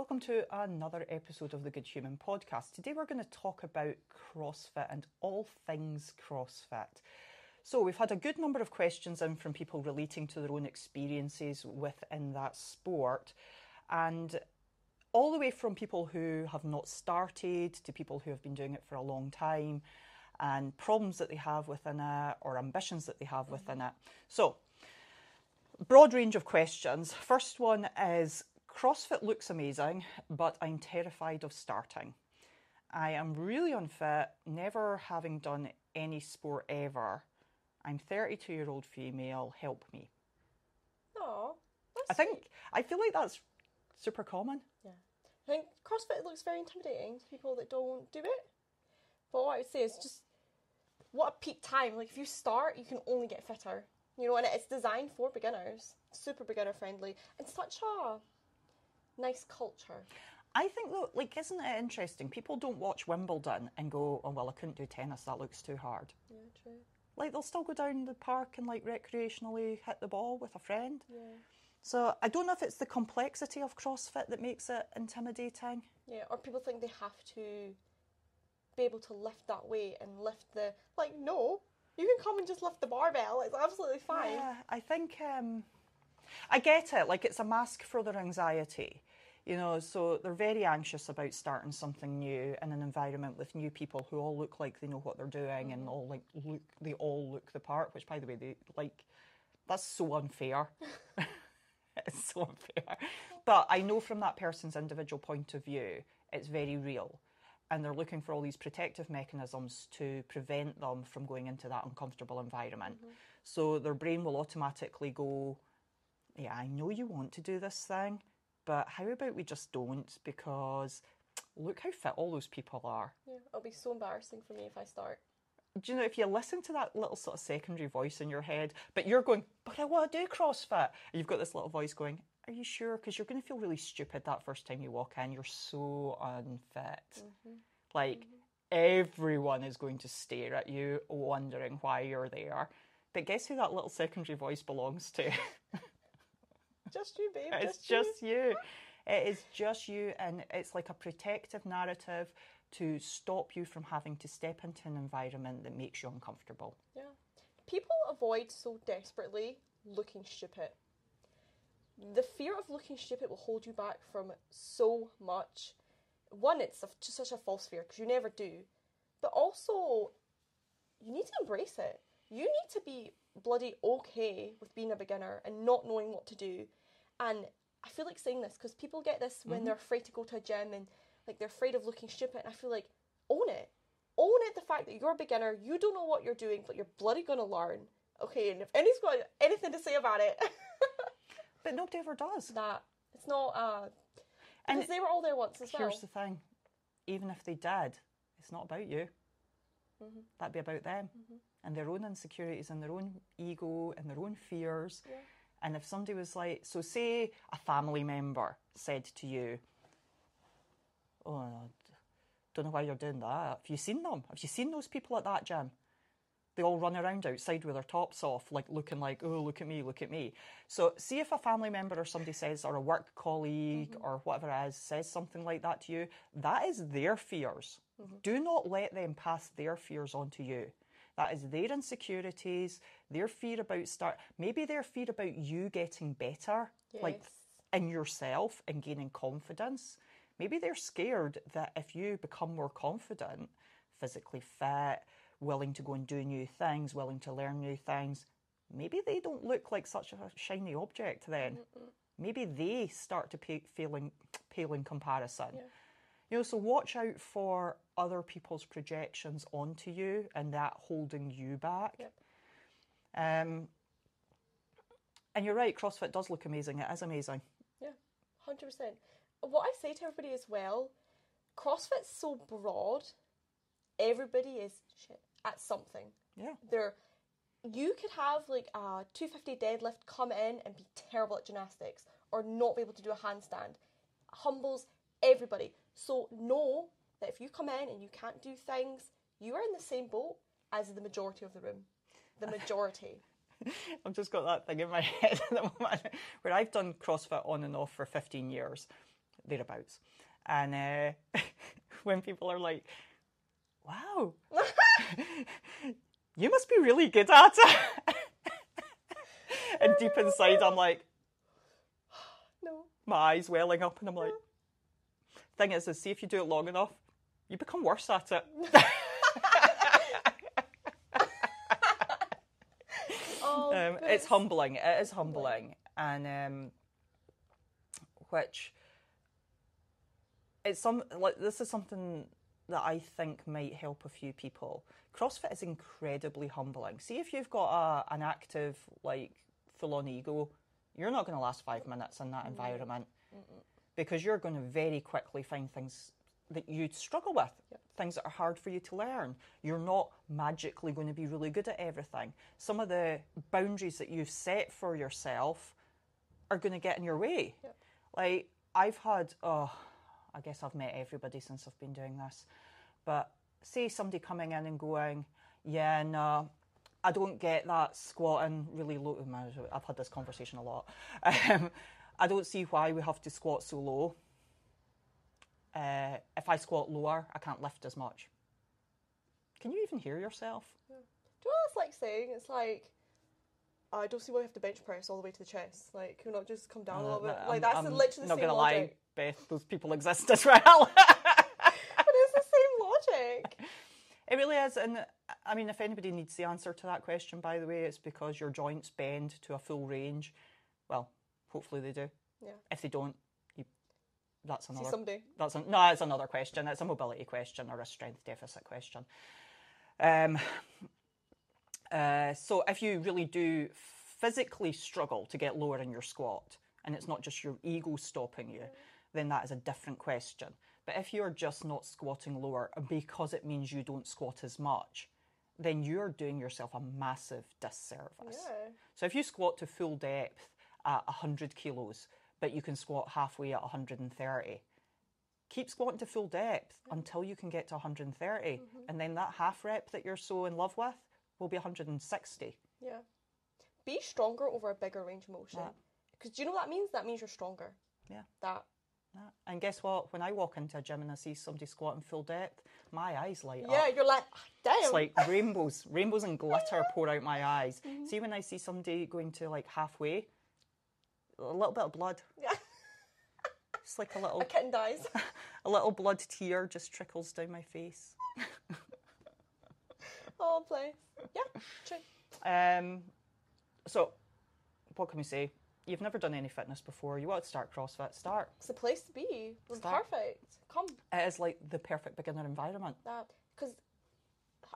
Welcome to another episode of the Good Human podcast. Today we're going to talk about CrossFit and all things CrossFit. So, we've had a good number of questions in from people relating to their own experiences within that sport, and all the way from people who have not started to people who have been doing it for a long time, and problems that they have within it or ambitions that they have within mm-hmm. it. So, broad range of questions. First one is CrossFit looks amazing, but I'm terrified of starting. I am really unfit, never having done any sport ever. I'm 32 year old female, help me. Oh, I think, I feel like that's super common. Yeah. I think CrossFit looks very intimidating to people that don't do it. But what I would say is just what a peak time. Like if you start, you can only get fitter. You know, and it's designed for beginners, super beginner friendly, and such a nice culture. I think though, like, isn't it interesting? People don't watch Wimbledon and go, "Oh well, I couldn't do tennis. That looks too hard." Yeah, true. Like they'll still go down the park and like recreationally hit the ball with a friend. Yeah. So I don't know if it's the complexity of CrossFit that makes it intimidating. Yeah, or people think they have to be able to lift that weight and lift the like. No, you can come and just lift the barbell. It's absolutely fine. Yeah, I think um, I get it. Like it's a mask for their anxiety, you know. So they're very anxious about starting something new in an environment with new people who all look like they know what they're doing and mm-hmm. all like look. They all look the part. Which, by the way, they like. That's so unfair. it's so unfair. But I know from that person's individual point of view, it's very real. And they're looking for all these protective mechanisms to prevent them from going into that uncomfortable environment. Mm-hmm. So their brain will automatically go, Yeah, I know you want to do this thing, but how about we just don't? Because look how fit all those people are. Yeah, it'll be so embarrassing for me if I start. do you know if you listen to that little sort of secondary voice in your head, but you're going, but I want to do CrossFit, and you've got this little voice going, are you sure? Because you're going to feel really stupid that first time you walk in. You're so unfit. Mm-hmm. Like mm-hmm. everyone is going to stare at you, wondering why you're there. But guess who that little secondary voice belongs to? Just you, babe. it's just, you. just you. It is just you, and it's like a protective narrative to stop you from having to step into an environment that makes you uncomfortable. Yeah. People avoid so desperately looking stupid. The fear of looking stupid will hold you back from so much. One, it's just such a false fear because you never do. But also, you need to embrace it. You need to be bloody okay with being a beginner and not knowing what to do. And I feel like saying this because people get this when they're afraid to go to a gym and like they're afraid of looking stupid. And I feel like own it. Own it the fact that you're a beginner, you don't know what you're doing, but you're bloody gonna learn. Okay, and if anyone's got anything to say about it, But nobody ever does. that it's not uh And they were all there once as well. Here's the thing even if they did, it's not about you. Mm-hmm. That'd be about them and their own insecurities and their own ego and their own fears. Yeah. And if somebody was like, so say a family member said to you, Oh, I don't know why you're doing that. Have you seen them? Have you seen those people at that gym? They all run around outside with their tops off, like looking like, oh, look at me, look at me. So, see if a family member or somebody says, or a work colleague mm-hmm. or whatever it is, says something like that to you, that is their fears. Mm-hmm. Do not let them pass their fears on to you. That is their insecurities, their fear about start, maybe their fear about you getting better, like in yourself and gaining confidence. Maybe they're scared that if you become more confident, physically fit, willing to go and do new things, willing to learn new things, maybe they don't look like such a shiny object then. Maybe they start to pay, failing, pale in comparison. You know, so watch out for other people's projections onto you and that holding you back. Yep. Um, and you're right, CrossFit does look amazing. It is amazing. Yeah, hundred percent. What I say to everybody as well, CrossFit's so broad. Everybody is shit at something. Yeah. There, you could have like a two fifty deadlift come in and be terrible at gymnastics or not be able to do a handstand. Humbles everybody. So know that if you come in and you can't do things, you are in the same boat as the majority of the room. The majority. I've just got that thing in my head at the moment where I've done CrossFit on and off for 15 years. thereabouts. And uh, when people are like, wow, you must be really good at it. and deep inside, I'm like, No. my eyes welling up, and I'm like, thing is, is see if you do it long enough, you become worse at it. Oh, um, it's humbling. It is humbling, and um, which it's some like this is something that I think might help a few people. CrossFit is incredibly humbling. See if you've got a, an active like full on ego, you're not going to last five minutes in that environment because you're going to very quickly find things that you'd struggle with, things that are hard for you to learn. You're not magically going to be really good at everything. Some of the boundaries that you've set for yourself are going to get in your way. Like, I've had, oh, I guess I've met everybody since I've been doing this, but say somebody coming in and going, yeah, no, I don't get that squatting really low. I've had this conversation a lot. Um, I don't see why we have to squat so low. Uh, if I squat lower, I can't lift as much. Can you even hear yourself? Yeah. Do you know what it's like saying? It's like, I don't see why you have to bench press all the way to the chest. Like, can we not just come down a little bit? Uh, I'm- like, that's I'm the, literally the not gonna lie, Beth. Those people exist as well. but it's the same logic. It really is, and I mean, if anybody needs the answer to that question, by the way, it's because your joints bend to a full range. Hopefully they do. Yeah. If they don't, you, that's See another. someday. That's a, no, it's another question. It's a mobility question or a strength deficit question. Um, uh, so if you really do physically struggle to get lower in your squat, and it's not just your ego stopping you, then that is a different question. But if you're just not squatting lower because it means you don't squat as much, then you're doing yourself a massive disservice. Yeah. So if you squat to full depth at 100 kilos, but you can squat halfway at 130, keep squatting to full depth until you can get to 130. And then that half rep that you're so in love with will be 160. Yeah. Be stronger over a bigger range of motion. Because do you know what that means? That means you're stronger. Yeah. That. And guess what? When I walk into a gym and I see somebody squatting full depth, my eyes light Yeah, up. Yeah, you're like, "Ah, damn. It's like rainbows, rainbows and glitter pour out my eyes. See when I see somebody going to like halfway, a little bit of blood. Yeah. It's like a little a kitten dies. a little blood tear just trickles down my face. oh, play. Yeah, true. Um, so, what can we say? You've never done any fitness before. You want to start CrossFit? Start. It's the place to be. Start. perfect. Come. It is like the perfect beginner environment. That. Because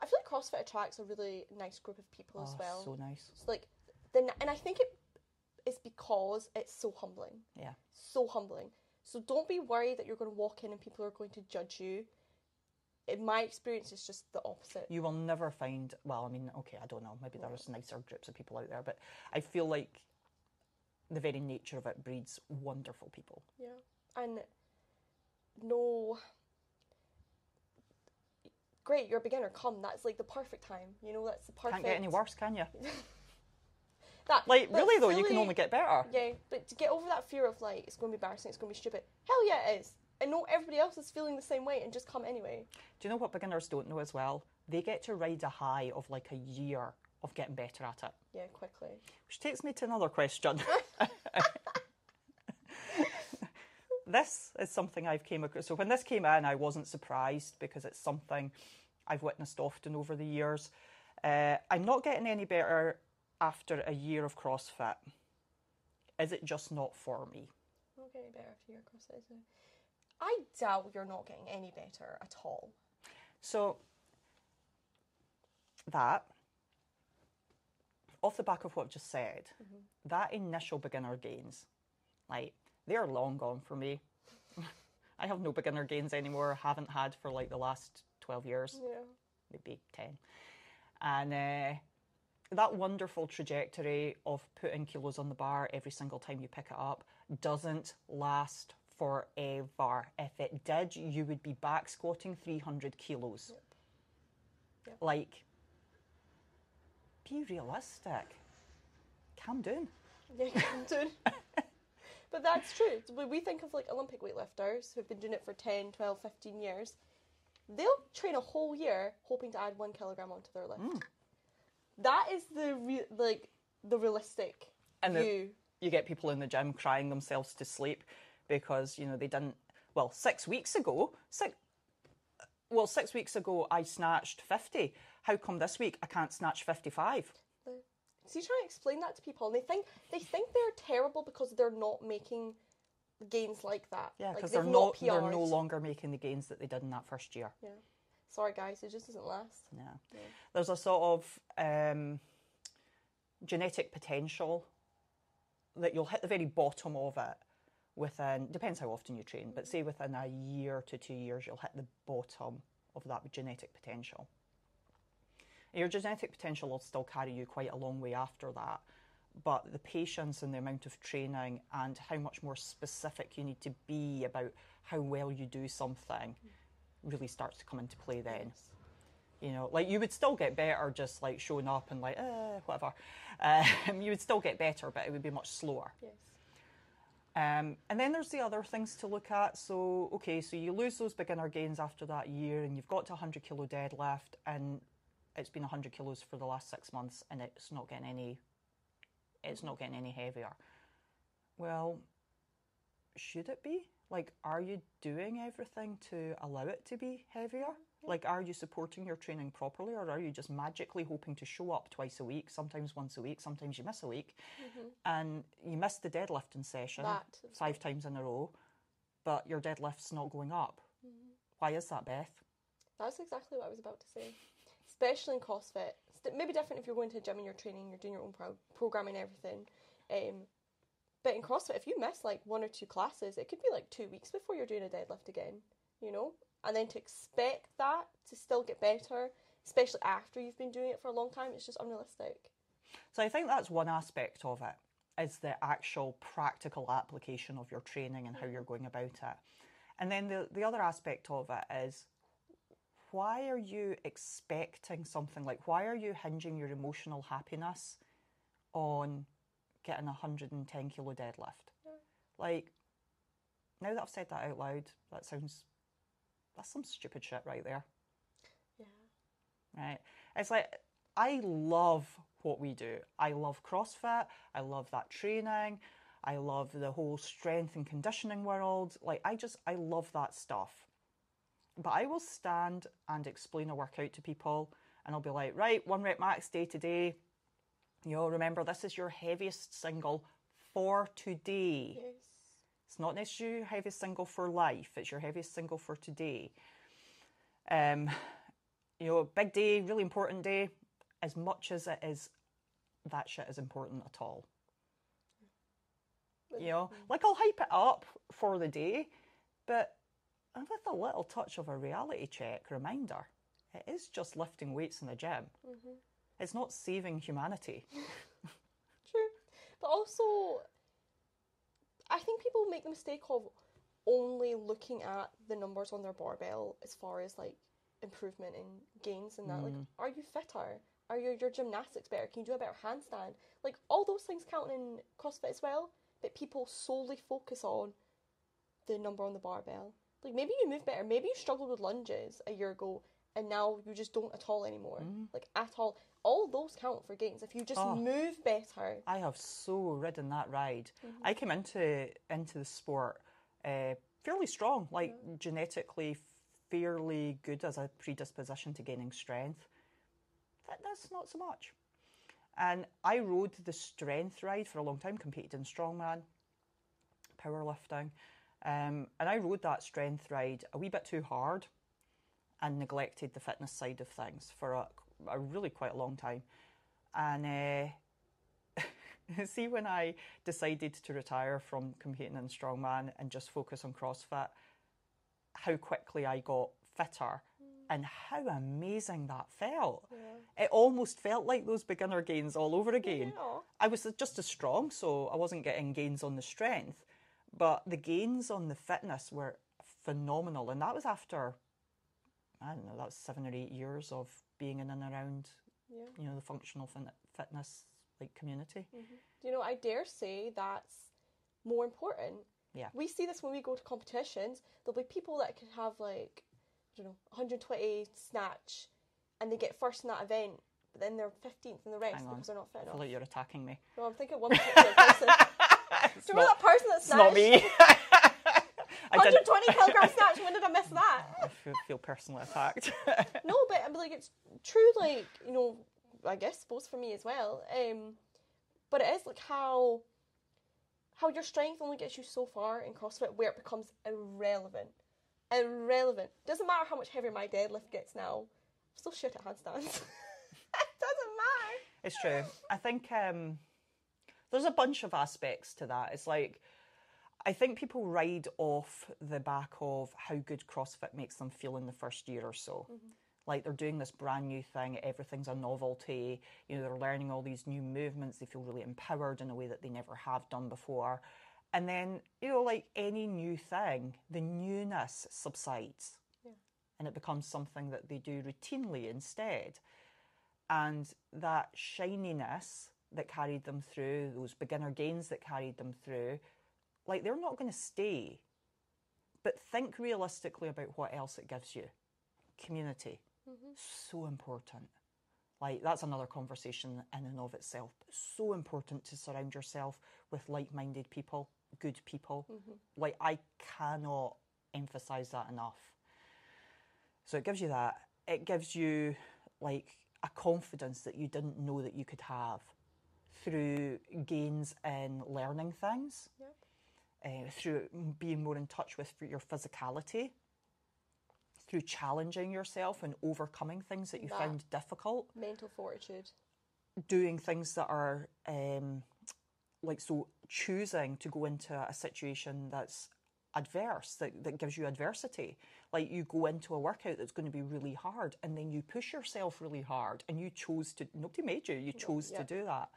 I feel like CrossFit attracts a really nice group of people as Oh, well. so nice. So like, then, and I think it is because it's so humbling. Yeah. So humbling. So don't be worried that you're going to walk in and people are going to judge you. In my experience, it's just the opposite. You will never find. Well, I mean, okay, I don't know. Maybe there's nicer groups of people out there, but I feel like the very nature of it breeds wonderful people. Yeah. And no. Great, you're a beginner. Come, that's like the perfect time. You know, that's the perfect. Can't get any worse, can you? That Like, really though, you can only get better. Yeah, but to get over that fear of like it's going to be embarrassing, it's going to be stupid. Hell yeah, it is. And know everybody else is feeling the same way, and just come anyway. Do you know what beginners don't know as well? They get to ride a high of like a year of getting better at it. Yeah, quickly. Which takes me to another question. this is something I've came across. So when this came in, I wasn't surprised because it's something I've witnessed often over the years. Uh, I'm not getting any better after a year of CrossFit. Is it just not for me? Not getting better after your CrossFit. I doubt you're not getting any better at all. So that, off the back of what I've just said, that initial beginner gains, like they're long gone for me. I have no beginner gains anymore. Haven't had for like the last twelve years, Yeah. maybe ten. And uh, that wonderful trajectory of putting kilos on the bar every single time you pick it up doesn't last forever. If it did, you would be back squatting 300 kilos. Yep. Like, be realistic. Calm down. Yeah, I'm doing. but But that's true. When we think of like Olympic weightlifters who've been doing it for 10, 12, 15 years, they'll train a whole year hoping to add one kilogram onto their lift. Mm. That is the re- like the realistic And the- view. you get people in the gym crying themselves to sleep because you know they didn't well six weeks ago six well six weeks ago i snatched 50 how come this week i can't snatch 55 So you try to explain that to people, and they think they think they're terrible because they're not making gains like that. yeah because they've they're not they're no longer making the gains that they did in that first year Yeah. Sorry, guys, it just doesn't last. yeah. There's a sort of um, genetic potential that you'll hit the very bottom of it within depends how often you train but say within a year to two years you'll hit the bottom of that genetic potential. Your genetic potential will still carry you quite a long way after that but the patience and the amount of training and how much more specific you need to be about how well you do something really starts to come into play then you know like you would still get better just like showing up and like eh, whatever um, you would still get better but it would be much slower Yes. um, and then there's the other things to look at. So, okay, so you lose those beginner gains after that year, and you've got to 100 kilo deadlift, and it's been 100 kilos for the last six months, and it's not getting any, it's not getting any heavier. Well, should it be? Like, are you doing everything to allow it to be heavier? Like, are you supporting your training properly, or are you just magically hoping to show up twice a week, sometimes once a week, sometimes you miss a week, and you miss the deadlifting session That five times in a row, but your deadlift's not going up? Why is that, Beth? That's exactly what I was about to say. Especially in CrossFit. It's maybe different if you're going to a gym and you're training, you're doing your own pro- programming and everything. Um, but in CrossFit, if you miss like one or two classes, it could be like two weeks before you're doing a deadlift again, you know? And then to expect that to still get better, especially after you've been doing it for a long time, it's just unrealistic. So I think that's one aspect of it is the actual practical application of your training and how you're mm-hmm. going about it. And then the, the other aspect of it is why are you expecting something like why are you hinging your emotional happiness on getting a 110 kilo deadlift? Like now that I've said that out loud, that sounds that's some stupid shit right there. Yeah. right? It's like I love what we do. I love CrossFit. I love that training. I love the whole strength and conditioning world. Like I just I love that stuff. But I will stand and explain a workout to people and I'll be like, right, one rep max day to day. You know, remember this is your heaviest single for today. Yes. It's not necessarily your heaviest single for life, it's your heaviest single for today. Um, you know, big day, really important day, as much as it is that shit is important at all. You know, like I'll hype it up for the day, but with a little touch of a reality check reminder, it is just lifting weights in the gym. It's not saving humanity. True. But also, I think people make the mistake of only looking at the numbers on their barbell as far as like improvement in gains and that. Like, mm. are you fitter? Are your, your gymnastics better? Can you do a better handstand? Like, all those things count in CrossFit as well, but people solely focus on the number on the barbell. Like, maybe you move better. Maybe you struggled with lunges a year ago and now you just don't at all anymore. Like, at all. All those count for gains. If you just Oh. move better, I have so ridden that ride. I came into into the sport uh, fairly strong, like genetically fairly good as a predisposition to gaining strength. That, that's not so much. And I rode the strength ride for a long time, competed in strongman, powerlifting, um, and I rode that strength ride a wee bit too hard and neglected the fitness side of things for a, a really quite a long time. And uh, see, when I decided to retire from competing in strongman and just focus on CrossFit, how quickly I got fitter and how amazing that felt. It almost felt like those beginner gains all over again. Yeah. I was just as strong, so I wasn't getting gains on the strength, but the gains on the fitness were phenomenal. And that was after, I don't know, that's seven or eight years of being in and around, Yeah. you know, the functional fin- fitness like community. Mm-hmm. You know, I dare say that's more important. Yeah. We see this when we go to competitions. There'll be people that could have like, I don't know, 120 snatch, and they get first in that event, but then they're 15th in the rest Hang on. because they're not fit I enough. feel like you're attacking me. No, I'm thinking one particular person. Do you remember that person that it's not me. I 120 kilogram snatch? When did I miss that? I feel, feel personally attacked. No, but I'm like it's true. Like you know, I guess suppose for me as well. Um, but it is like how how your strength only gets you so far in CrossFit, where it becomes irrelevant. Irrelevant. Doesn't matter how much heavier my deadlift gets now. I'm still shit at handstands. it doesn't matter. It's true. I think um, there's a bunch of aspects to that. It's like I think people ride off the back of how good CrossFit makes them feel in the first year or so. Mm-hmm. Like they're doing this brand new thing, everything's a novelty. You know, they're learning all these new movements. They feel really empowered in a way that they never have done before. And then, you know, like any new thing, the newness subsides and it becomes something that they do routinely instead and that shininess that carried them through, those beginner gains that carried them through, like they're not going to stay. But think realistically about what else it gives you. Community, mm-hmm. so important. Like that's another conversation in and of itself. But so important to surround yourself with like-minded people, good people. Mm-hmm. Like I cannot emphasize that enough. So it gives you that. It gives you like a confidence that you didn't know that you could have through gains in learning things, Yep. Uh, through being more in touch with your physicality, through challenging yourself and overcoming things that you That. found difficult, Mental fortitude. doing things that are um, like so choosing to go into a situation that's adverse that, that gives you adversity like you go into a workout that's going to be really hard and then you push yourself really hard and you chose to nobody made you you chose yeah. to do that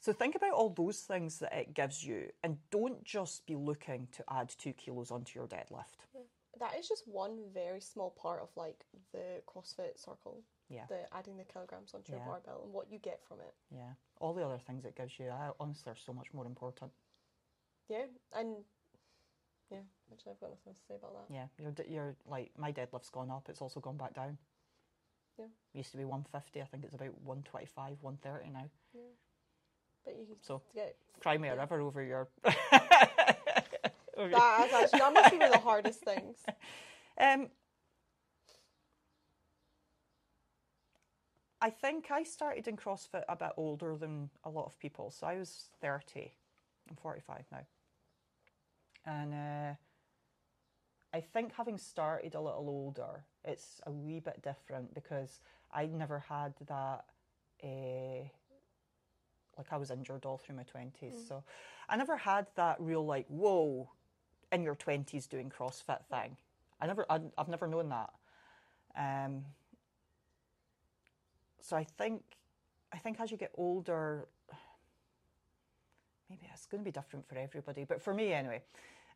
so think about all those things that it gives you and don't just be looking to add two kilos onto your deadlift Yeah. That is just one very small part of like the CrossFit circle. yeah The adding the kilograms onto your barbell and what you get from it. yeah all the other things it gives you I, honestly are so much more important Yeah, and yeah, actually, I've got nothing to say about that. Yeah, you're, you're like my deadlift's gone up. It's also gone back down. Yeah. Used to be 150. I think it's about 125, 130 now. But you So, get Cry me a river over your. over that. Actually, that must be one of the hardest things. Um, I think I started in CrossFit a bit older than a lot of people. So I was 30. I'm 45 now. And uh, I think having started a little older, it's a wee bit different because I never had that. Uh, like I was injured all through my 20s. So I never had that real, like, whoa, in your 20s doing CrossFit thing. I never, I, I've never known that. Um, so I think, I think as you get older, maybe it's going to be different for everybody, but for me anyway,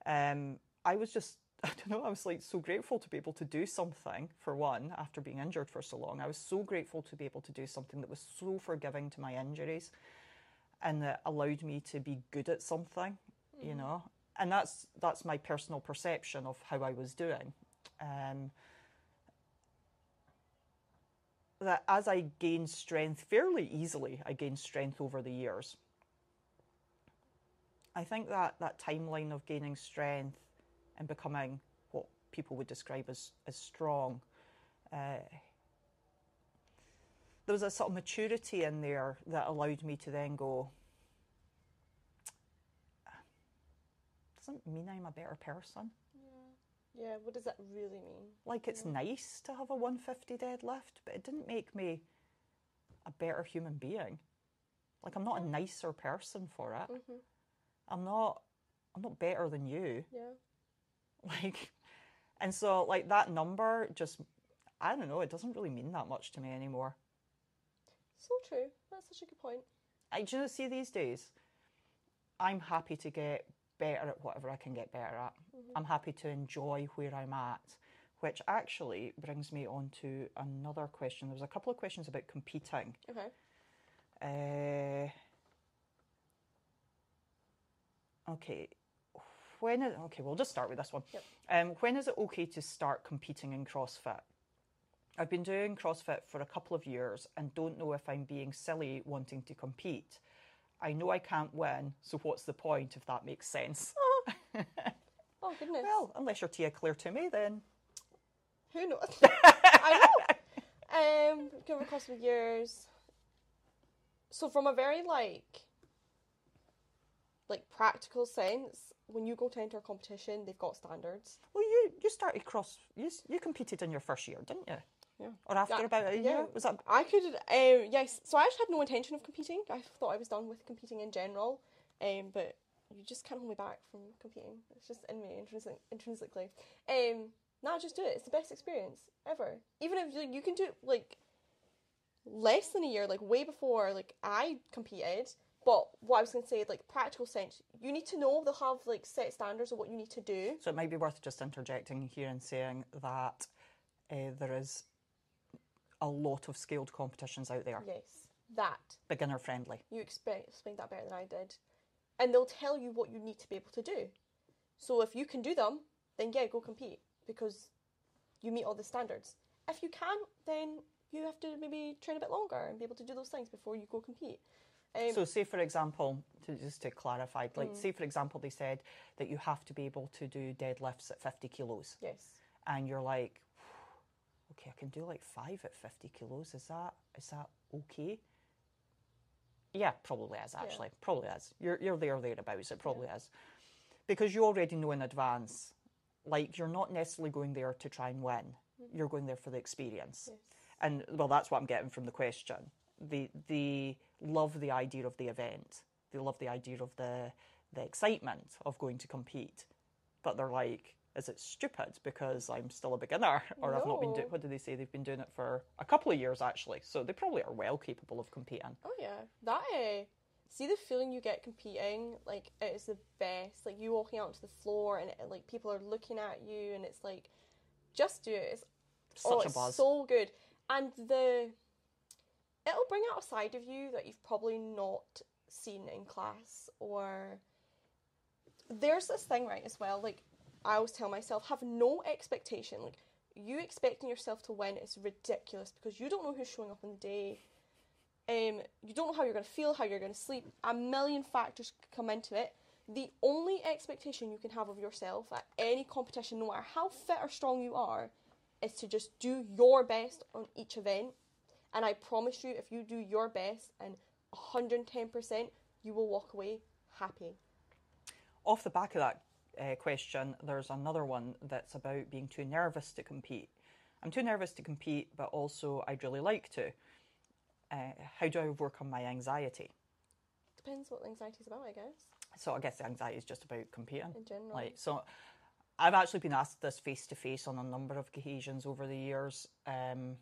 um, I was just, I don't know, I was like so grateful to be able to do something for one after being injured for so long. I was so grateful to be able to do something that was so forgiving to my injuries and that allowed me to be good at something, you know. And that's that's my personal perception of how I was doing. Um, that as I gained strength fairly easily, I gained strength over the years. I think that that timeline of gaining strength and becoming what people would describe as as strong. Uh, there was a sort of maturity in there that allowed me to then go. Doesn't mean I'm a better person. Yeah, yeah what does that really mean? Like it's nice to have a 150 deadlift, but it didn't make me a better human being. Like I'm not a nicer person for it. Mhm. I'm not. I'm not better than you. Yeah. Like, and so like that number just. I don't know. It doesn't really mean that much to me anymore. So true. That's such a good point. I do you know, see these days, I'm happy to get better at whatever I can get better at. I'm happy to enjoy where I'm at, which actually brings me on to another question. There was a couple of questions about competing. Okay. Uh, Okay. When is, okay, we'll just start with this one. Yep. Um, when is it okay to start competing in CrossFit? I've been doing CrossFit for a couple of years and don't know if I'm being silly wanting to compete. I know I can't win, so what's the point if that makes sense? Oh goodness. Well, unless you're Tia-Clair Toomey, then Who knows? I know. Um, over the course of years. So from a very like, like practical sense, when you go to enter a competition, they've got standards. well, you you started cross. You you competed in your first year, didn't you? Yeah. Or after Yeah, about a yeah. year? Was that I could, um, yes. So I actually had no intention of competing. I thought I was done with competing in general, um, but you just can't hold me back from competing. It's just in me intrinsic, intrinsically. Um, just do it. It's the best experience ever. Even if like, you can do it like less than a year, like way before like I competed. But what I was going to say, like practical sense, you need to know they'll have like set standards of what you need to do. So it might be worth just interjecting here and saying that uh, there is a lot of scaled competitions out there, Yes, that beginner friendly. you expect explained that better than I did, and they'll tell you what you need to be able to do. So if you can do them, then yeah, go compete because you meet all the standards. If you can't, then you have to maybe train a bit longer and be able to do those things before you go compete. Um, So, say for example, to, just to clarify, like Mm. say for example, they said that you have to be able to do deadlifts at 50 kilos, yes, and you're like, okay, I can do like five at 50 kilos. Is that is that okay? Yeah, probably is actually. Probably is. You're you're there thereabouts. It probably is, because you already know in advance. Like you're not necessarily going there to try and win. Mm-hmm. You're going there for the experience. yes, and well that's what i'm getting from the question they they love the idea of the event they love the idea of the the excitement of going to compete but they're like is it stupid because i'm still a beginner or i've not been doing No. what do they say they've been doing it for a couple of years actually so they probably are well capable of competing oh yeah, that. Uh, see the feeling you get competing, like it is the best. Like you walking out to the floor and like people are looking at you, and it's like, just do it. It's such oh, it's so good. And the it'll bring out a side of you that you've probably not seen in class or there's this thing right as well like I always tell myself have no expectation like you expecting yourself to win is ridiculous because you don't know who's showing up on the day um you don't know how you're going to feel how you're going to sleep a million factors come into it the only expectation you can have of yourself at any competition no matter how fit or strong you are is to just do your best on each event. And I promise you, if you do your best and 110%, you will walk away happy. off the back of that uh, question, there's another one that's about being too nervous to compete. I'm too nervous to compete, but also I'd really like to. Uh, how do I overcome my anxiety? Depends what the anxiety is about, I guess, So I guess the anxiety is just about competing. in general. Like so, I've actually been asked this face to face on a number of occasions over the years. Um,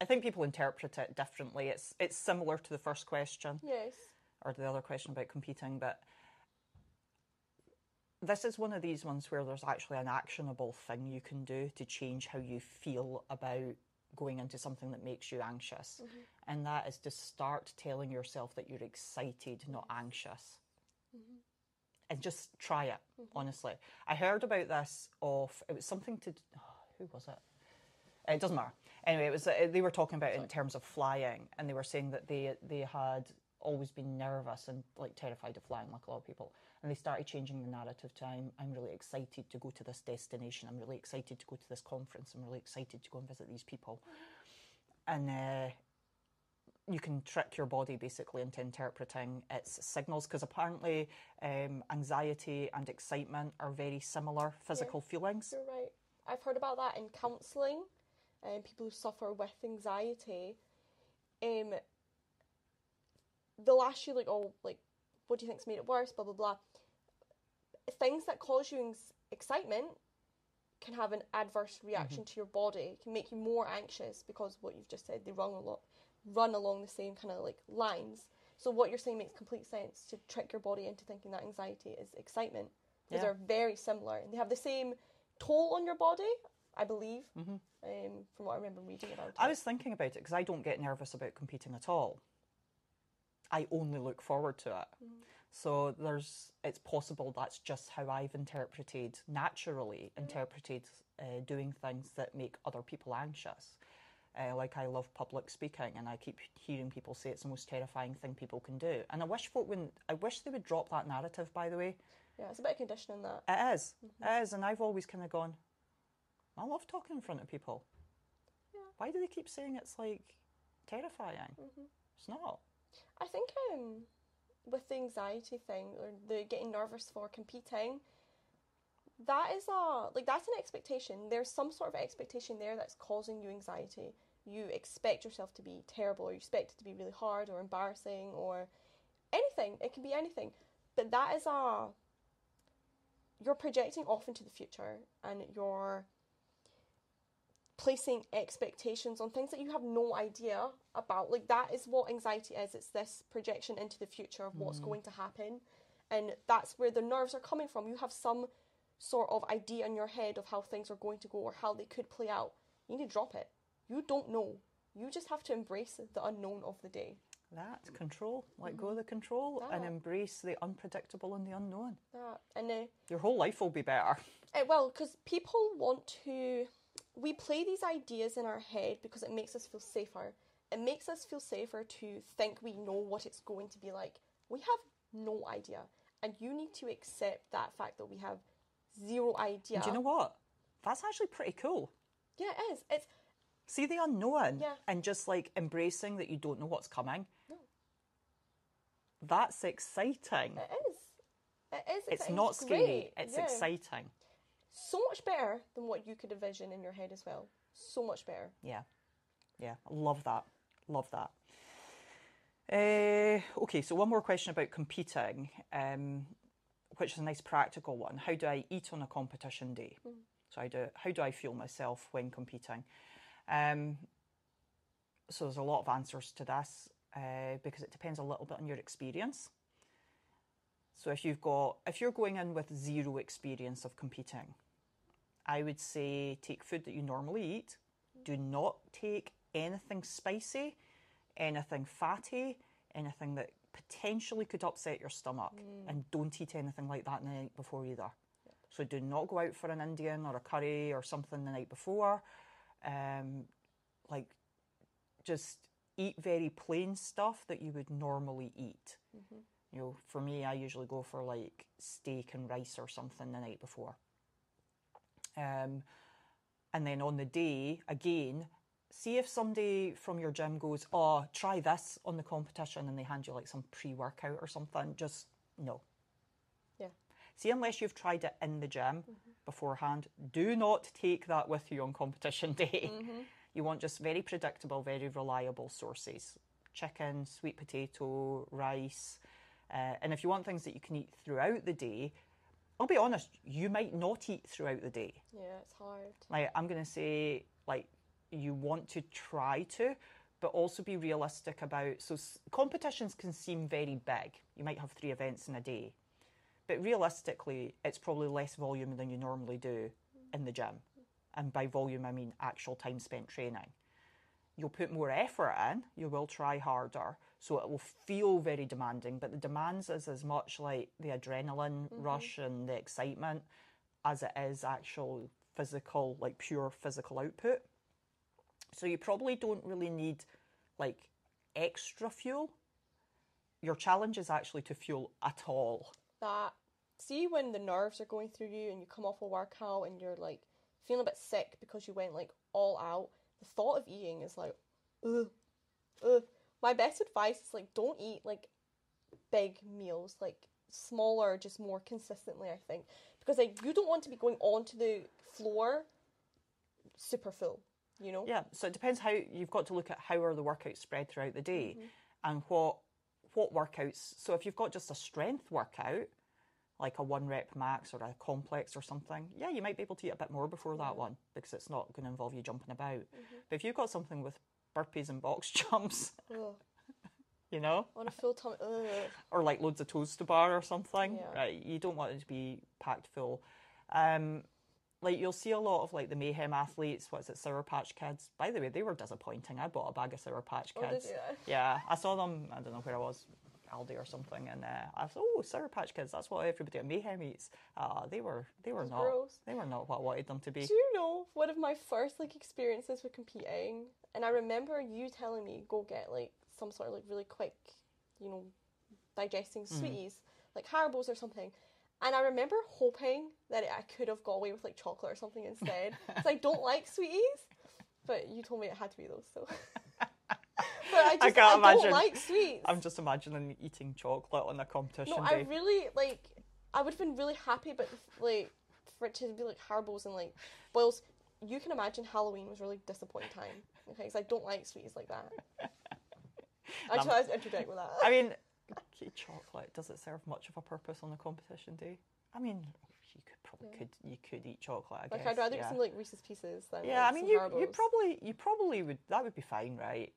I think people interpret it differently. It's it's similar to the first question yes. or the other question about competing, but this is one of these ones where there's actually an actionable thing you can do to change how you feel about going into something that makes you anxious. Mm-hmm. And that is to start telling yourself that you're excited, not anxious. Mm-hmm. And just try it, mm-hmm. honestly. I heard about this off, it was something to, oh, who was it? It doesn't matter. Anyway, it was uh, they were talking about it in terms of flying, and they were saying that they they had always been nervous and like terrified of flying, like a lot of people. And they started changing the narrative to I'm I'm really excited to go to this destination. I'm really excited to go to this conference. I'm really excited to go and visit these people. And uh, you can trick your body basically into interpreting its signals because apparently um, anxiety and excitement are very similar physical feelings. You're right. I've heard about that in counselling, and people who suffer with anxiety. Um, they'll ask you like, "Oh, like, what do you think's made it worse?" Blah blah blah. Things that cause you excitement can have an adverse reaction to your body. Can make you more anxious because what you've just said they run a lot, run along the same kind of like lines. So what you're saying makes complete sense to trick your body into thinking that anxiety is excitement. Because Yeah. they're very similar and they have the same toll on your body, I believe, um, from what I remember reading about it. I was thinking about it because I don't get nervous about competing at all. I only look forward to it. So there's it's possible that's just how I've interpreted naturally interpreted uh, doing things that make other people anxious. Uh, like I love public speaking, and I keep hearing people say it's the most terrifying thing people can do. And I wish folk wouldn't. I wish they would drop that narrative. By the way, Yeah, it's a bit of conditioning that. it is. It is, and I've always kind of gone. I love talking in front of people. Yeah. Why do they keep saying it's like terrifying? It's not. I think um, with the anxiety thing or the getting nervous for competing, that is a like that's an expectation. There's some sort of expectation there that's causing you anxiety. You expect yourself to be terrible, or you expect it to be really hard or embarrassing or anything. It can be anything, but that is a you're projecting off into the future and you're placing expectations on things that you have no idea about. Like that is what anxiety is. It's this projection into the future of what's going to happen. And that's where the nerves are coming from. You have some sort of idea in your head of how things are going to go or how they could play out. You need to drop it. You don't know. You just have to embrace the unknown of the day. That control, let go of the control, and Ah. embrace the unpredictable and the unknown. That and uh, Your whole life will be better. It will, because people want to. We play these ideas in our head because it makes us feel safer. It makes us feel safer to think we know what it's going to be like. We have no idea. And you need to accept that fact that we have zero idea. Do you know what? That's actually pretty cool. Yeah, it is. It's See the unknown Yeah. and just like embracing that you don't know what's coming. No. That's exciting. it is. It is. It's exciting. not It's scary, great. it's Yeah. exciting. So much better than what you could envision in your head as well. So much better. Yeah. Yeah. I Love that. Love that. Uh, okay, so one more question about competing, um, which is a nice practical one. How do I eat on a competition day? So how do how do I feel myself when competing? Um, so there's a lot of answers to this uh, because it depends a little bit on your experience. So if you've got if you're going in with zero experience of competing, I would say take food that you normally eat. Do not take anything spicy, anything fatty, anything that potentially could upset your stomach, and don't eat anything like that the night before either. So do not go out for an Indian or a curry or something the night before. Um, like, just eat very plain stuff that you would normally eat. You know, for me, I usually go for like steak and rice or something the night before. Um, and then on the day, again, see if somebody from your gym goes, Oh, try this on the competition, and they hand you like some pre workout or something. Just no. Yeah. See, unless you've tried it in the gym beforehand, do not take that with you on competition day. You want just very predictable, very reliable sources chicken, sweet potato, rice. Uh, and if you want things that you can eat throughout the day, I'll be honest, you might not eat throughout the day. Yeah, it's hard. Like, I'm going to say, like, you want to try to, but also be realistic about. So, s- competitions can seem very big. You might have three events in a day, but realistically, it's probably less volume than you normally do in the gym. And by volume, I mean actual time spent training. You'll put more effort in, you will try harder, so it will feel very demanding, but the demands is as much like the adrenaline mm-hmm. rush and the excitement as it is actual physical, like pure physical output. So you probably don't really need like extra fuel. Your challenge is actually to fuel at all. that see when the nerves are going through you and you come off a workout and you're like feeling a bit sick because you went like all out the thought of eating is like ugh ugh my best advice is like don't eat like big meals like smaller just more consistently i think because like you don't want to be going onto the floor super full you know Yeah, so it depends how you've got to look at how are the workouts spread throughout the day mm-hmm. and what what workouts. So if you've got just a strength workout, like a one rep max or a complex or something, yeah, you might be able to eat a bit more before that one because it's not going to involve you jumping about. Mm-hmm. But if you've got something with burpees and box jumps, Ugh. you know, on a full tummy ugh. or like loads of toes to bar or something, Yeah. right? You don't want it to be packed full. Um, like you'll see a lot of like the mayhem athletes. What's it, Sour Patch Kids? By the way, they were disappointing. I bought a bag of Sour Patch Oh, Kids. you? Yeah, I saw them. I don't know where I was. Aldi or something, and uh, I thought, oh, Sour Patch Kids, that's what everybody at Mayhem eats. Uh, they were they were not gross. they were not what I wanted them to be. Do you know one of my first like experiences with competing? And I remember you telling me go get like some sort of like really quick, you know, digesting Mm. sweeties like Haribo's or something. And I remember hoping that I could have got away with like chocolate or something instead, because I don't like sweeties. But you told me it had to be those, so. but I just I, can't don't imagine. like sweets. I'm just imagining eating chocolate on a competition No, I really like. I would have been really happy, but like for it to be like Haribo's and like boils. You can imagine Halloween was really disappointing time. Okay, because I don't like sweets like that. I Um, tried to interject with that. I mean, okay, chocolate does it serve much of a purpose on the competition day? I mean, you could probably could you could eat chocolate. I like guess. I'd rather yeah. eat some like Reese's Pieces than yeah, like, I mean, some you Haribo's. you probably you probably would that would be fine, right?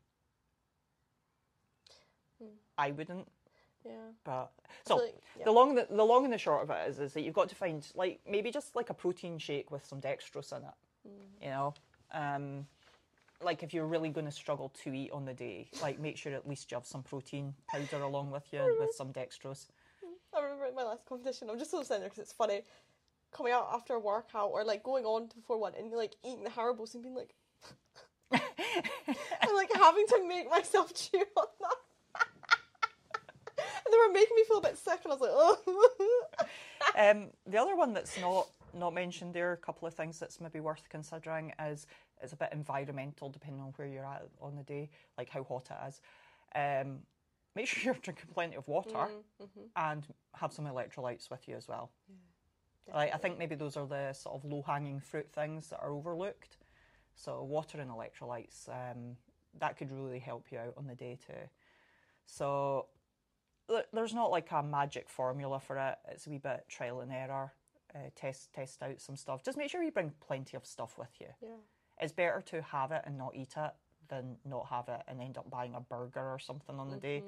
Hmm. I wouldn't, yeah. but So, like, yeah. the long the, the long and the short of it is is that you've got to find like maybe just like a protein shake with some dextrose in it. Mm. You know, um, like if you're really going to struggle to eat on the day, like make sure at least you have some protein powder along with you with some dextrose. I remember in my last competition, I'm just so saying because it's funny coming out after a workout or like going on to before one and like eating the Haribo's and being like, and like having to make myself chew on that. and they were making me feel a bit sick, and I was like, oh. um, the other one that's not not mentioned there, a couple of things that's maybe worth considering is is a bit environmental, depending on where you're at on the day, like how hot it is. Um, make sure you're drinking plenty of water Mm-hmm. and have some electrolytes with you as well. Like I think maybe those are the sort of low hanging fruit things that are overlooked. So water and electrolytes, um, that could really help you out on the day too. So there's not like a magic formula for it. It's a wee bit trial and error. Uh, test test out some stuff. Just make sure you bring plenty of stuff with you. yeah. It's better to have it and not eat it than not have it and end up buying a burger or something on the day.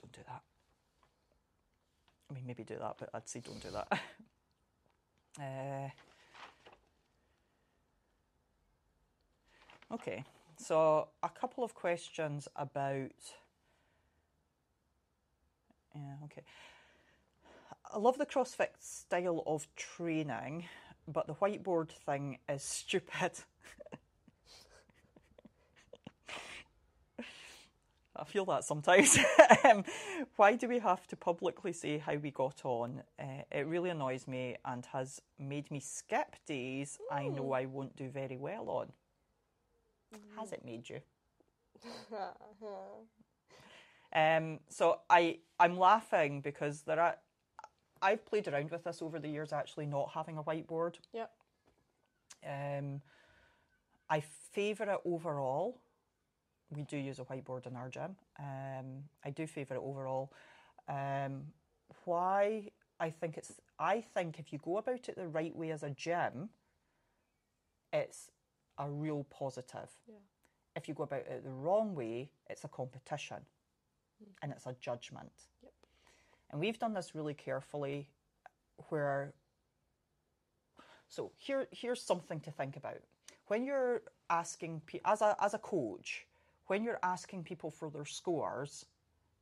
Don't do that. I mean, maybe do that, but I'd say don't do that. uh, okay, so a couple of questions about. Yeah, okay. I love the CrossFit style of training, but the whiteboard thing is stupid. I feel that sometimes. um, why do we have to publicly say how we got on? Uh, it really annoys me and has made me skip days I know I won't do very well on. Has it made you? Um, so I I'm laughing because there are I've played around with this over the years actually not having a whiteboard. Yep. Um, I favour it overall. We do use a whiteboard in our gym. Um, I do favour it overall. Um, why I think it's I think if you go about it the right way as a gym, it's a real positive. Yeah. If you go about it the wrong way, it's a competition and it's a judgment. Yep. And we've done this really carefully where so here here's something to think about. When you're asking as a as a coach, when you're asking people for their scores,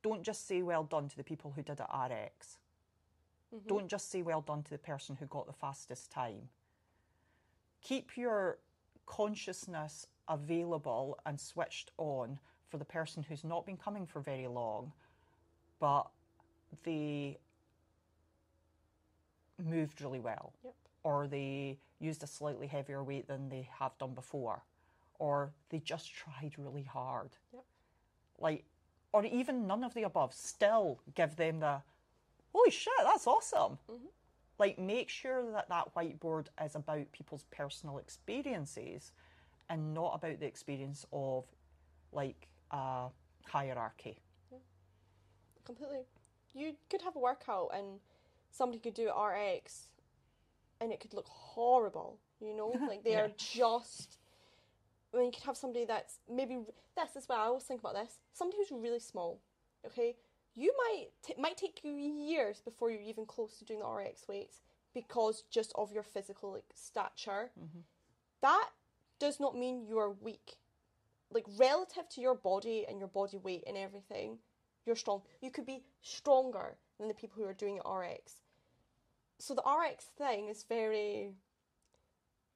don't just say well done to the people who did it RX. Mm-hmm. Don't just say well done to the person who got the fastest time. Keep your consciousness available and switched on for the person who's not been coming for very long, but they moved really well Yep. or they used a slightly heavier weight than they have done before, or they just tried really hard. Yep. Like, or even none of the above, still give them the, holy shit, that's awesome. Mm-hmm. Like, make sure that that whiteboard is about people's personal experiences and not about the experience of, like, a hierarchy. completely. You could have a workout and somebody could do RX and it could look horrible, you know? Like they are just. I mean, you could have somebody that's maybe. This is why I always think about this. Somebody who's really small, okay? You might. T- might take you years before you're even close to doing the RX weights because just of your physical like stature. Mm-hmm. That does not mean you are weak. Like, relative to your body and your body weight and everything, you're strong. You could be stronger than the people who are doing RX. So the RX thing is very.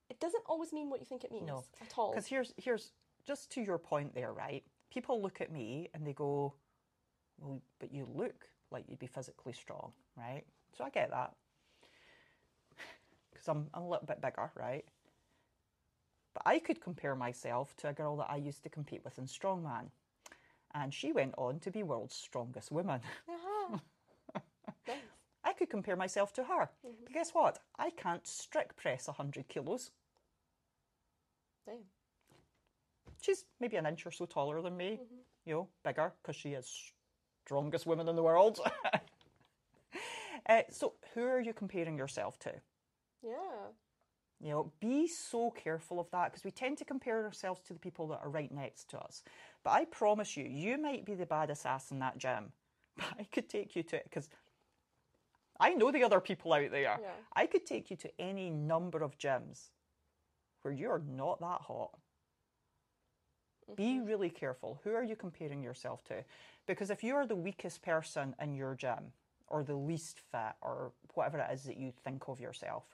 It doesn't always mean what you think it means No. at all. Because here's here's just to your point there, right? People look at me and they go, "Well, but you look like you'd be physically strong, right?" So I get that because I'm, I'm a little bit bigger, right? But I could compare myself to a girl that I used to compete with in strongman, and she went on to be world's strongest woman. Uh-huh. Nice. I could compare myself to her. Mm-hmm. But guess what? I can't strict press 100 kilos. Damn. She's maybe an inch or so taller than me, mm-hmm. you know, bigger because she is strongest woman in the world. uh, so, who are you comparing yourself to? Yeah. You know, be so careful of that because we tend to compare ourselves to the people that are right next to us. But I promise you, you might be the baddest ass in that gym, but I could take you to it because I know the other people out there. Yeah. I could take you to any number of gyms where you're not that hot. Be mm-hmm. really careful. Who are you comparing yourself to? Because if you are the weakest person in your gym, or the least fit, or whatever it is that you think of yourself,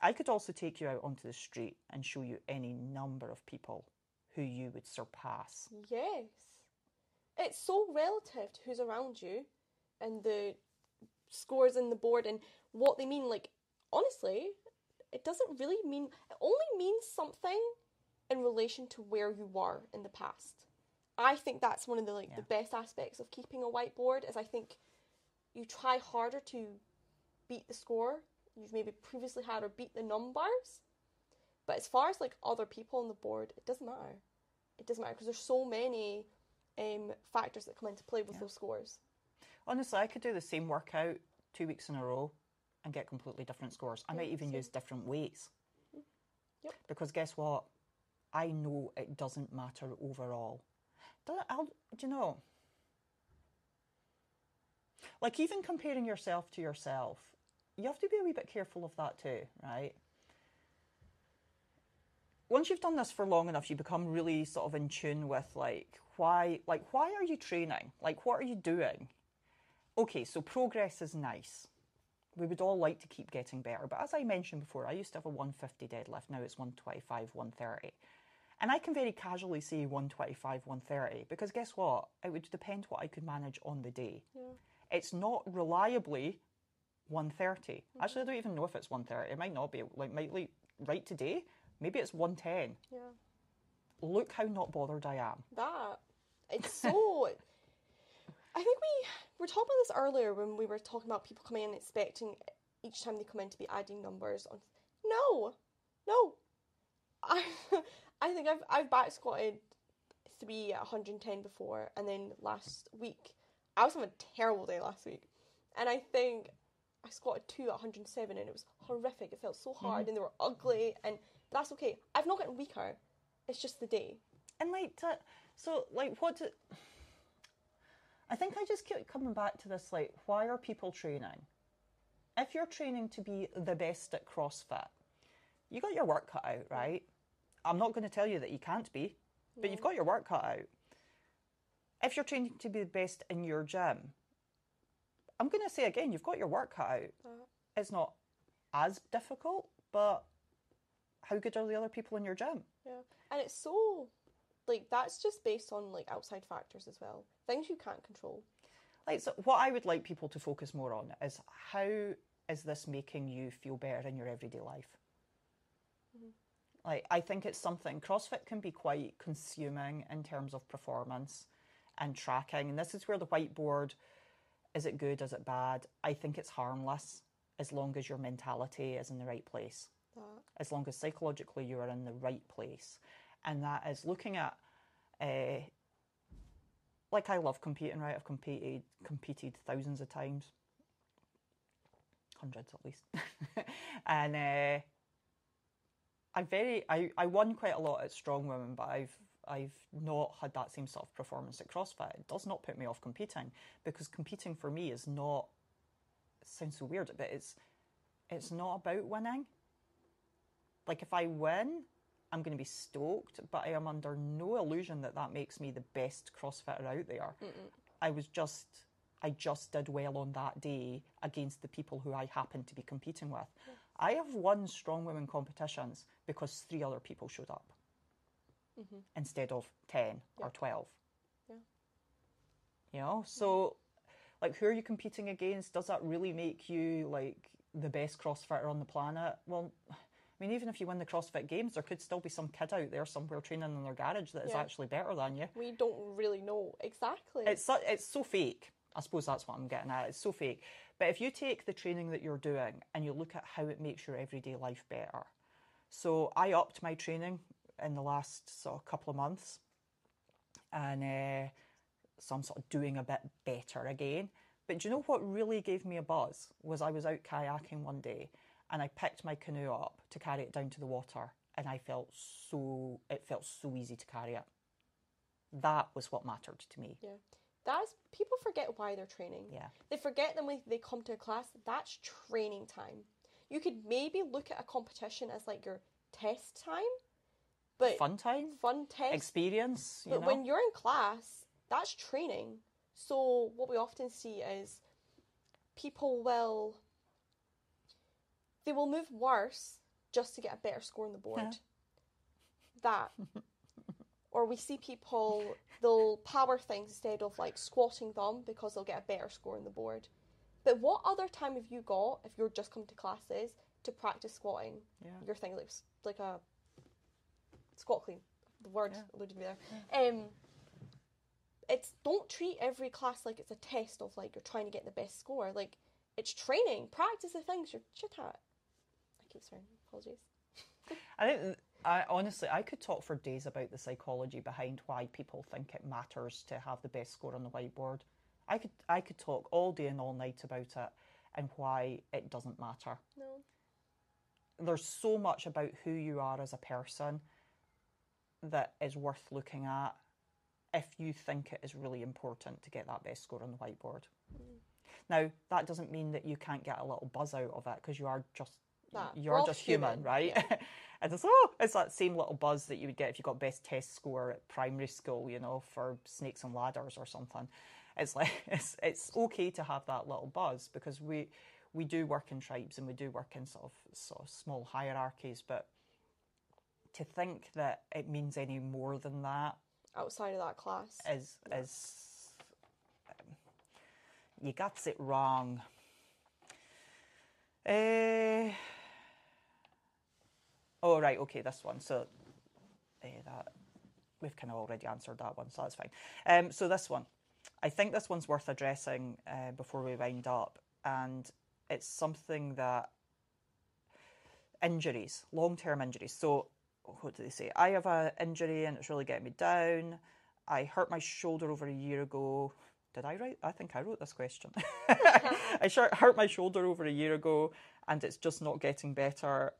I could also take you out onto the street and show you any number of people who you would surpass. Yes. It's so relative to who's around you and the scores in the board and what they mean. Like, honestly, it doesn't really mean, it only means something in relation to where you were in the past. I think that's one of the like the best aspects of keeping a whiteboard is I think you try harder to beat the score you've maybe previously had or beat the numbers. But as far as like other people on the board, it doesn't matter. It doesn't matter because there's so many um, factors that come into play with those scores. Honestly, I could do the same workout two weeks in a row and get completely different scores. I might even same. use different weights. Yep. Because guess what? I know it doesn't matter overall. Do, I'll, do you know? Like, even comparing yourself to yourself, you have to be a wee bit careful of that too, right? Once you've done this for long enough, you become really sort of in tune with like why, like why are you training? Like what are you doing? Okay, so progress is nice. We would all like to keep getting better, but as I mentioned before, I used to have a 150 deadlift. Now it's 125, 130. And I can very casually say 125, 130 because guess what? It would depend what I could manage on the day. Yeah. It's not reliably 130. Mm-hmm. Actually, I don't even know if it's 130. It might not be. Like, might like right today, maybe it's 110. Yeah. Look how not bothered I am. That it's so. I think we were talking about this earlier when we were talking about people coming in expecting each time they come in to be adding numbers on. No, no. I I think I've I've back squatted three at 110 before, and then last week I was having a terrible day last week, and I think I squatted two at 107, and it was horrific. It felt so hmm. hard, and they were ugly, and that's okay. I've not gotten weaker. It's just the day. And like, to, so like, what? Do, I think I just keep coming back to this. Like, why are people training? If you're training to be the best at CrossFit, you got your work cut out, right? I'm not going to tell you that you can't be, but you've got your work cut out. If you're training to be the best in your gym, I'm going to say again, you've got your work cut out. Uh, It's not as difficult, but how good are the other people in your gym? Yeah, and it's so like that's just based on like outside factors as well, things you can't control. Like, so what I would like people to focus more on is how is this making you feel better in your everyday life? Like, I think it's something CrossFit can be quite consuming in terms of performance and tracking. And this is where the whiteboard is it good, is it bad? I think it's harmless as long as your mentality is in the right place That as long as psychologically you are in the right place. And that is looking at, uh, like I love competing, right? I've competed competed thousands of times, hundreds at least, and uh, I very I, I won quite a lot at Strong Women, but I've I've not had that same sort of performance at CrossFit. It does not put me off competing because competing for me is not. It sounds so weird, but it's it's not about winning. Like if I win, I'm going to be stoked, but I am under no illusion that that makes me the best CrossFitter out there. I was just I just did well on that day against the people who I happened to be competing with. I have won strong women competitions because three other people showed up Mm-hmm. instead of 10 or 12. Yeah. You know, so like who are you competing against? Does that really make you like the best CrossFitter on the planet? Well, I mean, even if you win the CrossFit Games, there could still be some kid out there somewhere training in their garage that is Yeah. actually better than you. We don't really know exactly. It's so, it's so fake. I suppose that's what I'm getting at. It's so fake. But if you take the training that you're doing and you look at how it makes your everyday life better. So I upped my training in the last sort of couple of months, and uh, so I'm sort of doing a bit better again. But do you know what really gave me a buzz was I was out kayaking one day, and I picked my canoe up to carry it down to the water, and I felt so it felt so easy to carry it. That was what mattered to me. yeah. That's people forget why they're training. Yeah. They forget that when they come to a class, that's training time. You could maybe look at a competition as like your test time, but fun time, fun test. experience. You but know? when you're in class, that's training. So what we often see is people will they will move worse just to get a better score on the board. Yeah. That. or we see people they'll power things instead of like squatting them because they'll get a better score on the board. But what other time have you got if you're just come to classes to practice squatting? Yeah. Your thing like like a squat clean. The word Yeah. alluded me there. Um it's don't treat every class like it's a test of like you're trying to get the best score. Like it's training. Practice the things you're shit at. I keep swearing. Apologies. I think I honestly I could talk for days about the psychology behind why people think it matters to have the best score on the whiteboard. I could I could talk all day and all night about it and why it doesn't matter. No. There's so much about who you are as a person that is worth looking at if you think it is really important to get that best score on the whiteboard. Mm. Now, that doesn't mean that you can't get a little buzz out of it because you are just That. You're just human, human, right? yeah. and it's oh, it's that same little buzz that you would get if you got best test score at primary school, you know, for snakes and ladders or something. It's like it's it's okay to have that little buzz because we we do work in tribes and we do work in sort of sort of small hierarchies, but to think that it means any more than that Outside of that class. is is um, you got it wrong. Uh, oh right, okay, this one. So uh, that we've kind of already answered that one, so that's fine. Um, so this one, I think this one's worth addressing uh, before we wind up, and it's something that injuries, long term injuries. So, what do they say? I have an injury and it's really getting me down. I hurt my shoulder over a year ago. Did I write? I think I wrote this question. I hurt my shoulder over a year ago and it's just not getting better.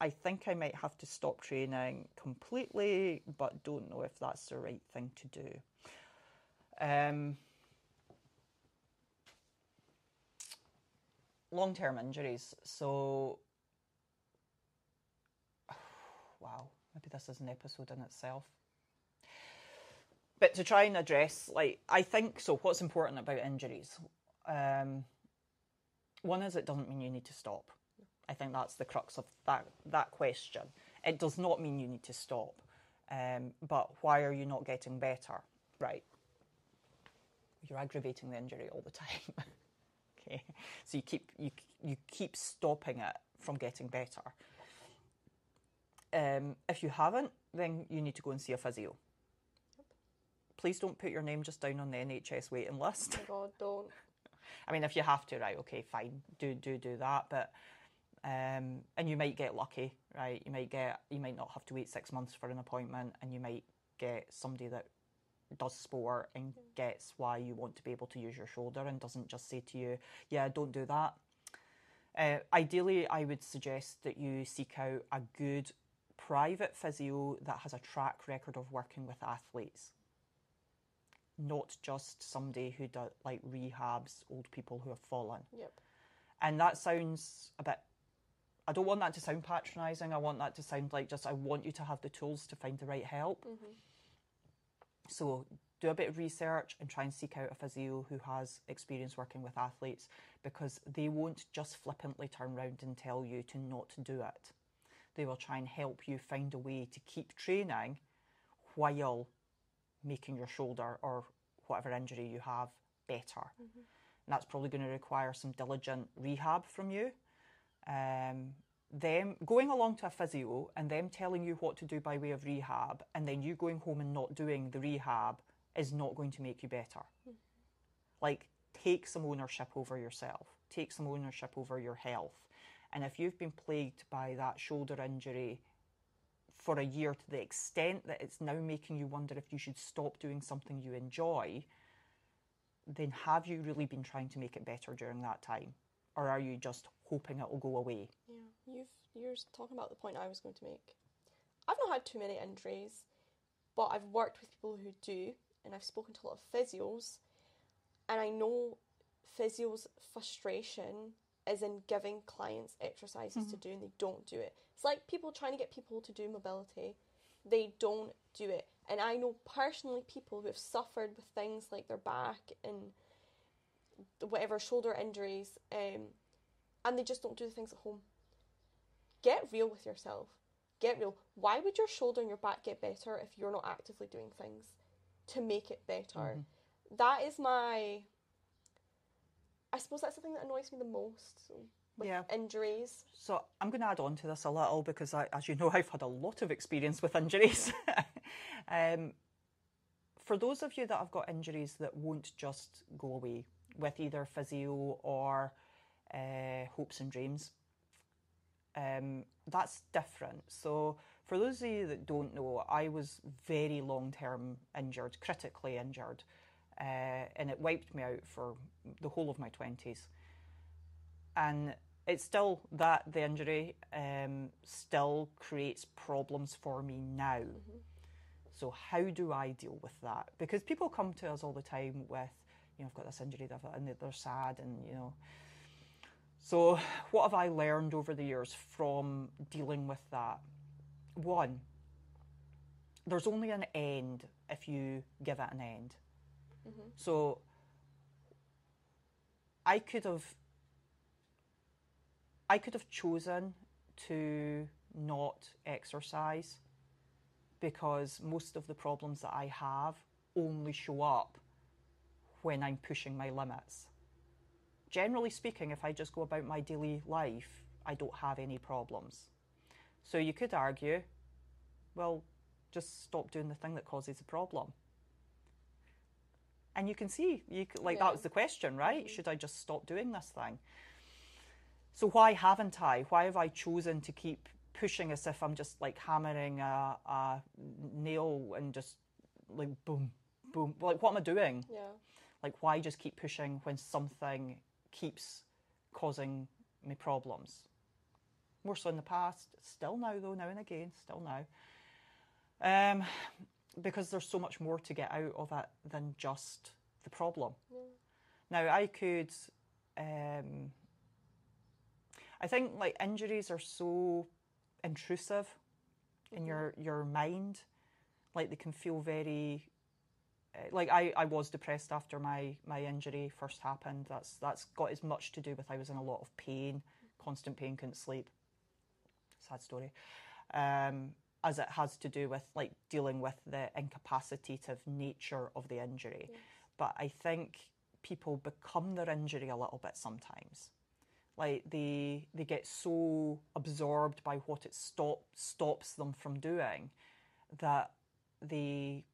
I think I might have to stop training completely, but don't know if that's the right thing to do. Um, long term injuries. So, wow, maybe this is an episode in itself. But to try and address, like, I think so. What's important about injuries? Um, one is it doesn't mean you need to stop. I think that's the crux of that that question. It does not mean you need to stop. Um, but why are you not getting better? Right. You're aggravating the injury all the time. okay. So you keep you you keep stopping it from getting better. Um, if you haven't, then you need to go and see a physio. Please don't put your name just down on the NHS waiting list. Oh my god, don't. I mean, if you have to, right? Okay, fine. Do do do that, but um, and you might get lucky, right? You might get you might not have to wait six months for an appointment, and you might get somebody that does sport and gets why you want to be able to use your shoulder and doesn't just say to you, "Yeah, don't do that." Uh, ideally, I would suggest that you seek out a good private physio that has a track record of working with athletes not just somebody who does like rehabs old people who have fallen. Yep. And that sounds a bit. I don't want that to sound patronising. I want that to sound like just I want you to have the tools to find the right help. Mm-hmm. So do a bit of research and try and seek out a physio who has experience working with athletes because they won't just flippantly turn around and tell you to not do it. They will try and help you find a way to keep training while making your shoulder or whatever injury you have better. Mm-hmm. And that's probably going to require some diligent rehab from you. Um, them going along to a physio and them telling you what to do by way of rehab and then you going home and not doing the rehab is not going to make you better. Mm. Like, take some ownership over yourself, take some ownership over your health. And if you've been plagued by that shoulder injury for a year to the extent that it's now making you wonder if you should stop doing something you enjoy, then have you really been trying to make it better during that time? Or are you just hoping it will go away? Yeah, you've, you're talking about the point I was going to make. I've not had too many injuries, but I've worked with people who do, and I've spoken to a lot of physios, and I know physios' frustration is in giving clients exercises mm-hmm. to do and they don't do it. It's like people trying to get people to do mobility, they don't do it. And I know personally people who have suffered with things like their back and whatever shoulder injuries, um, and they just don't do the things at home. Get real with yourself. Get real. Why would your shoulder and your back get better if you're not actively doing things to make it better? Mm-hmm. That is my I suppose that's the thing that annoys me the most. yeah. injuries. So I'm going to add on to this a little because, I, as you know, I've had a lot of experience with injuries. um, for those of you that have got injuries that won't just go away with either physio or uh, hopes and dreams, um, that's different. So, for those of you that don't know, I was very long term injured, critically injured uh, and it wiped me out for the whole of my 20s. And it's still that the injury um, still creates problems for me now. Mm-hmm. So, how do I deal with that? Because people come to us all the time with, you know, I've got this injury, and they're sad, and you know. So, what have I learned over the years from dealing with that? One, there's only an end if you give it an end. Mm-hmm. So I could have I could have chosen to not exercise because most of the problems that I have only show up when I'm pushing my limits. Generally speaking, if I just go about my daily life, I don't have any problems. So you could argue, well, just stop doing the thing that causes the problem and you can see you like yeah. that was the question right? Mm-hmm. should i just stop doing this thing? So why haven't i? Why have i chosen to keep pushing as if i'm just like hammering a, a nail and just like boom boom. Like what am i doing? Yeah. Like why just keep pushing when something keeps causing me problems? More so in the past. Still now though now and again still now. Um because there's so much more to get out of it than just the problem. Yeah. Now, I could. Um, I think like injuries are so intrusive in mm-hmm. your your mind, like they can feel very. Uh, like I, I was depressed after my, my injury first happened. That's that's got as much to do with I was in a lot of pain, constant pain, couldn't sleep. Sad story. Um, as it has to do with like dealing with the incapacitative nature of the injury. Yes. But I think people become their injury a little bit sometimes. Like they they get so absorbed by what it stop stops them from doing that they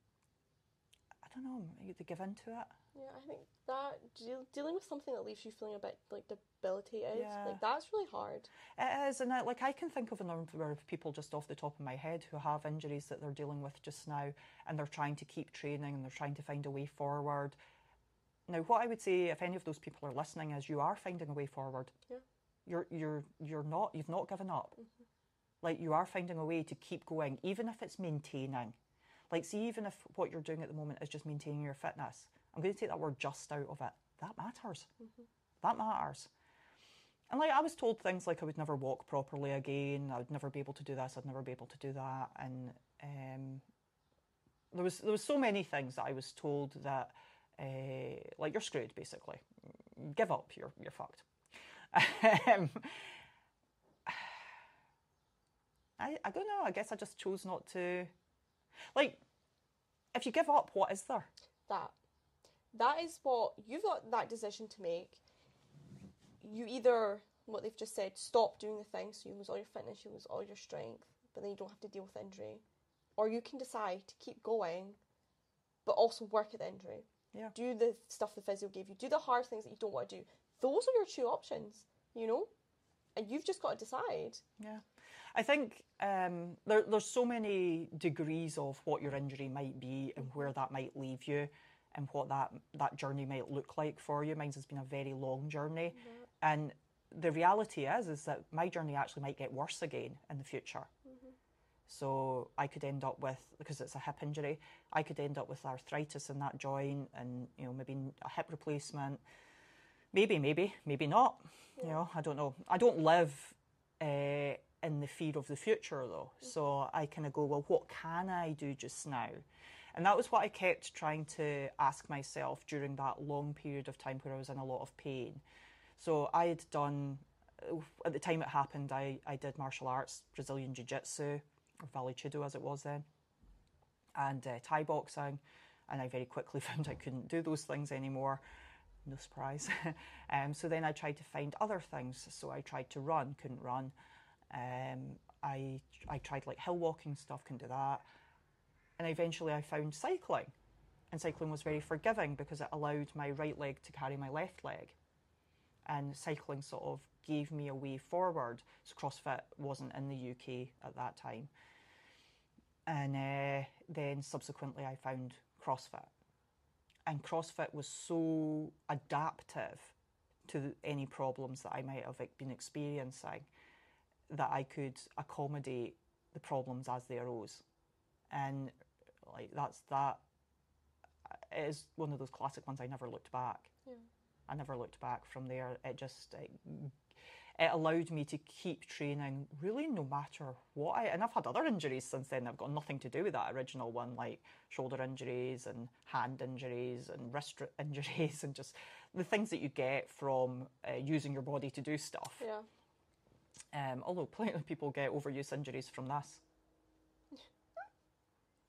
I don't know, they give into it. Yeah, I think that deal, dealing with something that leaves you feeling a bit like debilitated, yeah. like that's really hard. It is, and I, like I can think of a number of people just off the top of my head who have injuries that they're dealing with just now, and they're trying to keep training and they're trying to find a way forward. Now, what I would say, if any of those people are listening, is you are finding a way forward. Yeah. You're you're you're not you've not given up. Mm-hmm. Like you are finding a way to keep going, even if it's maintaining. Like, see, even if what you're doing at the moment is just maintaining your fitness I'm going to take that word just out of it. That matters. Mm-hmm. That matters. And like I was told things like I would never walk properly again, I would never be able to do this, I'd never be able to do that. And um, there was there was so many things that I was told that uh, like you're screwed basically. Give up, you're you're fucked. Um, I I don't know. I guess I just chose not to. Like, if you give up, what is there? that. That is what you've got that decision to make. You either what they've just said, stop doing the thing so you lose all your fitness, you lose all your strength, but then you don't have to deal with injury. Or you can decide to keep going but also work at the injury. Yeah. Do the stuff the physio gave you. Do the hard things that you don't want to do. Those are your two options, you know? And you've just got to decide. Yeah. I think um, there, there's so many degrees of what your injury might be and where that might leave you and what that, that journey might look like for you. Mine's has been a very long journey. And the reality is is that my journey actually might get worse again in the future. So I could end up with because it's a hip injury, I could end up with arthritis in that joint and you know maybe a hip replacement. Maybe, maybe, maybe not. You know, I don't know. I don't live uh, in the fear of the future though, so I kind of go, well, what can I do just now? And that was what I kept trying to ask myself during that long period of time where I was in a lot of pain. So I had done, at the time it happened, I, I did martial arts, Brazilian Jiu Jitsu, or Vale Tudo as it was then, and uh, Thai boxing. And I very quickly found I couldn't do those things anymore. No surprise. um, so then I tried to find other things. So I tried to run, couldn't run. Um, I, I tried like hill walking stuff, couldn't do that. And eventually I found cycling. And cycling was very forgiving because it allowed my right leg to carry my left leg and cycling sort of gave me a way forward. So CrossFit wasn't in the UK at that time. And uh, then subsequently, I found CrossFit. And CrossFit was so adaptive to any problems that I might have been experiencing that I could accommodate the problems as they arose. And like that's that it is one of those classic ones I never looked back. Yeah. I never looked back from there. It just it, it allowed me to keep training really no matter what I and I've had other injuries since then I've got nothing to do with that original one, like shoulder injuries and hand injuries and wrist injuries and just the things that you get from uh, using your body to do stuff. Yeah. Um, although plenty of people get overuse injuries from this.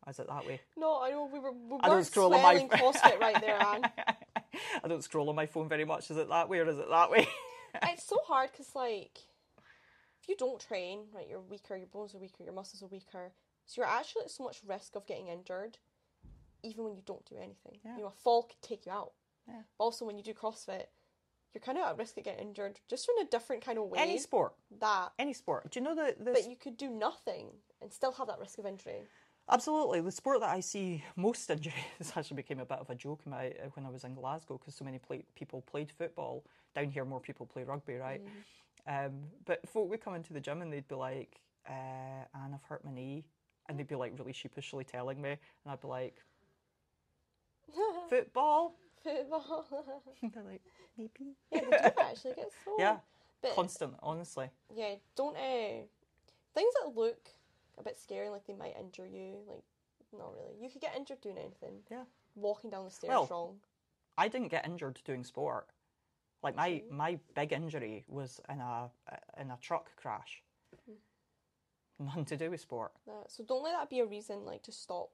Is it that way? No, I know we were we I don't scroll on my- CrossFit right there, Anne. I don't scroll on my phone very much. Is it that way or is it that way? it's so hard because like if you don't train right you're weaker your bones are weaker your muscles are weaker so you're actually at so much risk of getting injured even when you don't do anything Yeah. you know a fall could take you out Yeah. But also when you do crossfit you're kind of at risk of getting injured just in a different kind of way Any sport. that Any sport. Do you know that this but you could do nothing and still have that risk of injury Absolutely. The sport that I see most injury, this actually became a bit of a joke in my, uh, when I was in Glasgow because so many play, people played football. Down here, more people play rugby, right? Um, but folk would come into the gym and they'd be like, uh, Anne, I've hurt my knee. And they'd be like really sheepishly telling me. And I'd be like, football? football They're like, maybe. yeah they do actually get so Yeah, but constant, honestly. yeah, don't uh, things that look a bit scary, like they might injure you. Like, not really. You could get injured doing anything. Yeah. Walking down the stairs Well, wrong. I didn't get injured doing sport. Like my, Okay. my big injury was in a in a truck crash. Hmm. Nothing to do with sport. That. So don't let that be a reason, like, to stop.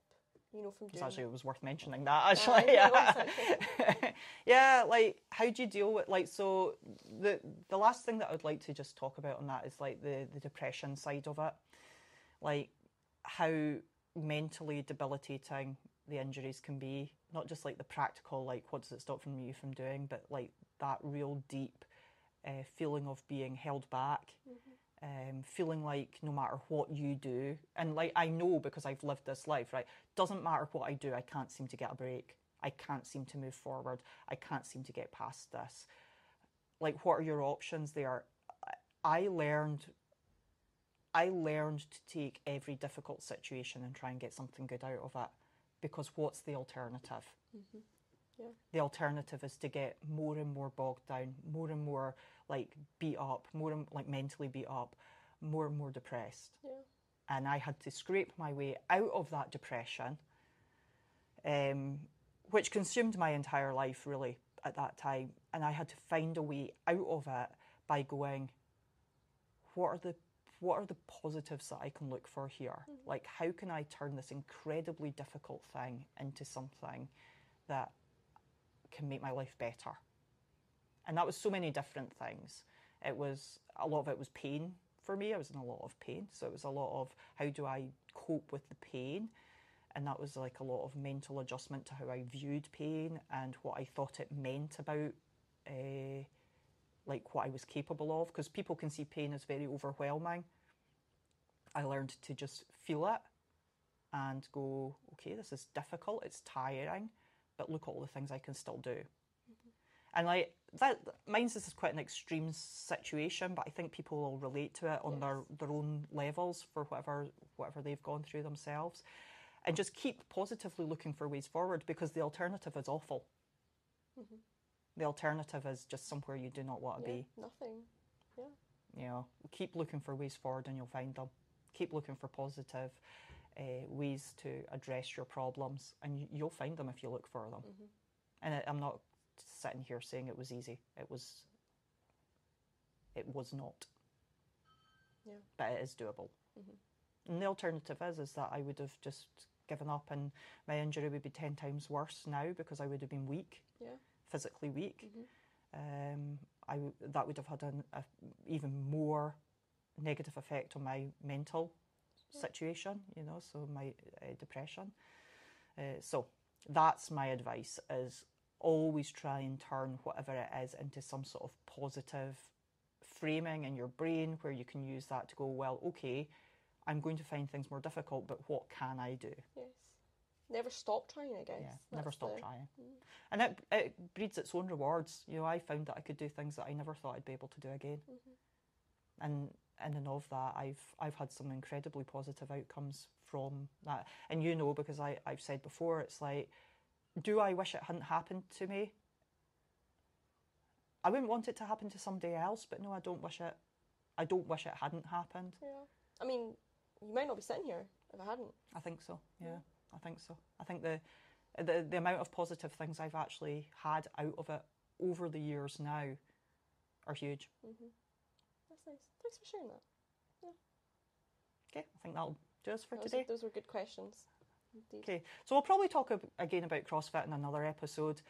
You know, from It's doing. actually it was worth mentioning that actually. yeah, Yeah. yeah, like how do you deal with like so the the last thing that I'd like to just talk about on that is like the the depression side of it. Like how mentally debilitating the injuries can be, not just like the practical like what does it stop from you from doing, but like that real deep uh, feeling of being held back um, feeling like no matter what you do, and like I know because I've lived this life, right? Doesn't matter what I do, I can't seem to get a break. I can't seem to move forward. I can't seem to get past this. Like, what are your options there? I learned. I learned to take every difficult situation and try and get something good out of it, because what's the alternative? Yeah. The alternative is to get more and more bogged down, more and more like beat up, more and like mentally beat up, more and more depressed. Yeah. And I had to scrape my way out of that depression um, which consumed my entire life really at that time. And I had to find a way out of it by going, what are the what are the positives that I can look for here? Like, how can I turn this incredibly difficult thing into something that can make my life better? And that was so many different things. It was a lot of it was pain for me. I was in a lot of pain. So it was a lot of how do I cope with the pain? And that was like a lot of mental adjustment to how I viewed pain and what I thought it meant about uh, like what I was capable of. Because people can see pain as very overwhelming. I learned to just feel it and go, okay, this is difficult, it's tiring, but look at all the things I can still do. Mm-hmm. And like that, mine's this is quite an extreme situation, but I think people will relate to it on their, their own levels for whatever whatever they've gone through themselves, and just keep positively looking for ways forward because the alternative is awful. Mm-hmm. The alternative is just somewhere you do not want to Yeah, be. nothing. Yeah. You know, keep looking for ways forward, and you'll find them. Keep looking for positive uh, ways to address your problems, and you'll find them if you look for them. And I, I'm not sitting here saying it was easy. It was. It was not, Yeah. but it is doable. And the alternative is is that I would have just given up, and my injury would be ten times worse now because I would have been weak, Yeah. Physically weak. Um, I that would have had an a, even more negative effect on my mental situation. You know, so my uh, depression. Uh, so that's my advice: is always try and turn whatever it is into some sort of positive framing in your brain where you can use that to go, well, okay, I'm going to find things more difficult, but what can I do? Yes. Never stop trying, I guess. Yeah, never stop the- trying. Mm. And it, it breeds its own rewards. You know, I found that I could do things that I never thought I'd be able to do again. Mm-hmm. And in and of that, I've I've had some incredibly positive outcomes from that. And you know, because I, I've said before, it's like, do I wish it hadn't happened to me? I wouldn't want it to happen to somebody else, but no, I don't wish it. I don't wish it hadn't happened. Yeah. I mean, you might not be sitting here if I hadn't. I think so. Yeah, I think so. I think the, the the amount of positive things I've actually had out of it over the years now are huge. That's nice. Thanks for sharing that. Okay, I think that'll do us for Those, today. those were good questions. Indeed. Okay, so we'll probably talk ab- again about CrossFit in another episode.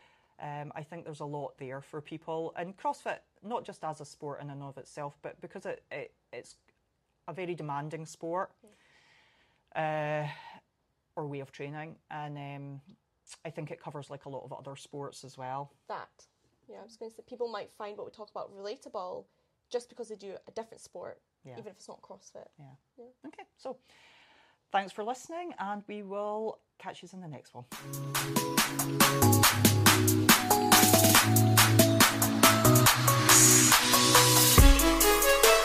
Um, I think there's a lot there for people, and CrossFit not just as a sport in and of itself, but because it, it it's a very demanding sport uh, or way of training. And um, I think it covers like a lot of other sports as well. That, yeah, I was going to say people might find what we talk about relatable just because they do a different sport, yeah. even if it's not CrossFit. Yeah. yeah. Okay, so thanks for listening, and we will catch you in the next one.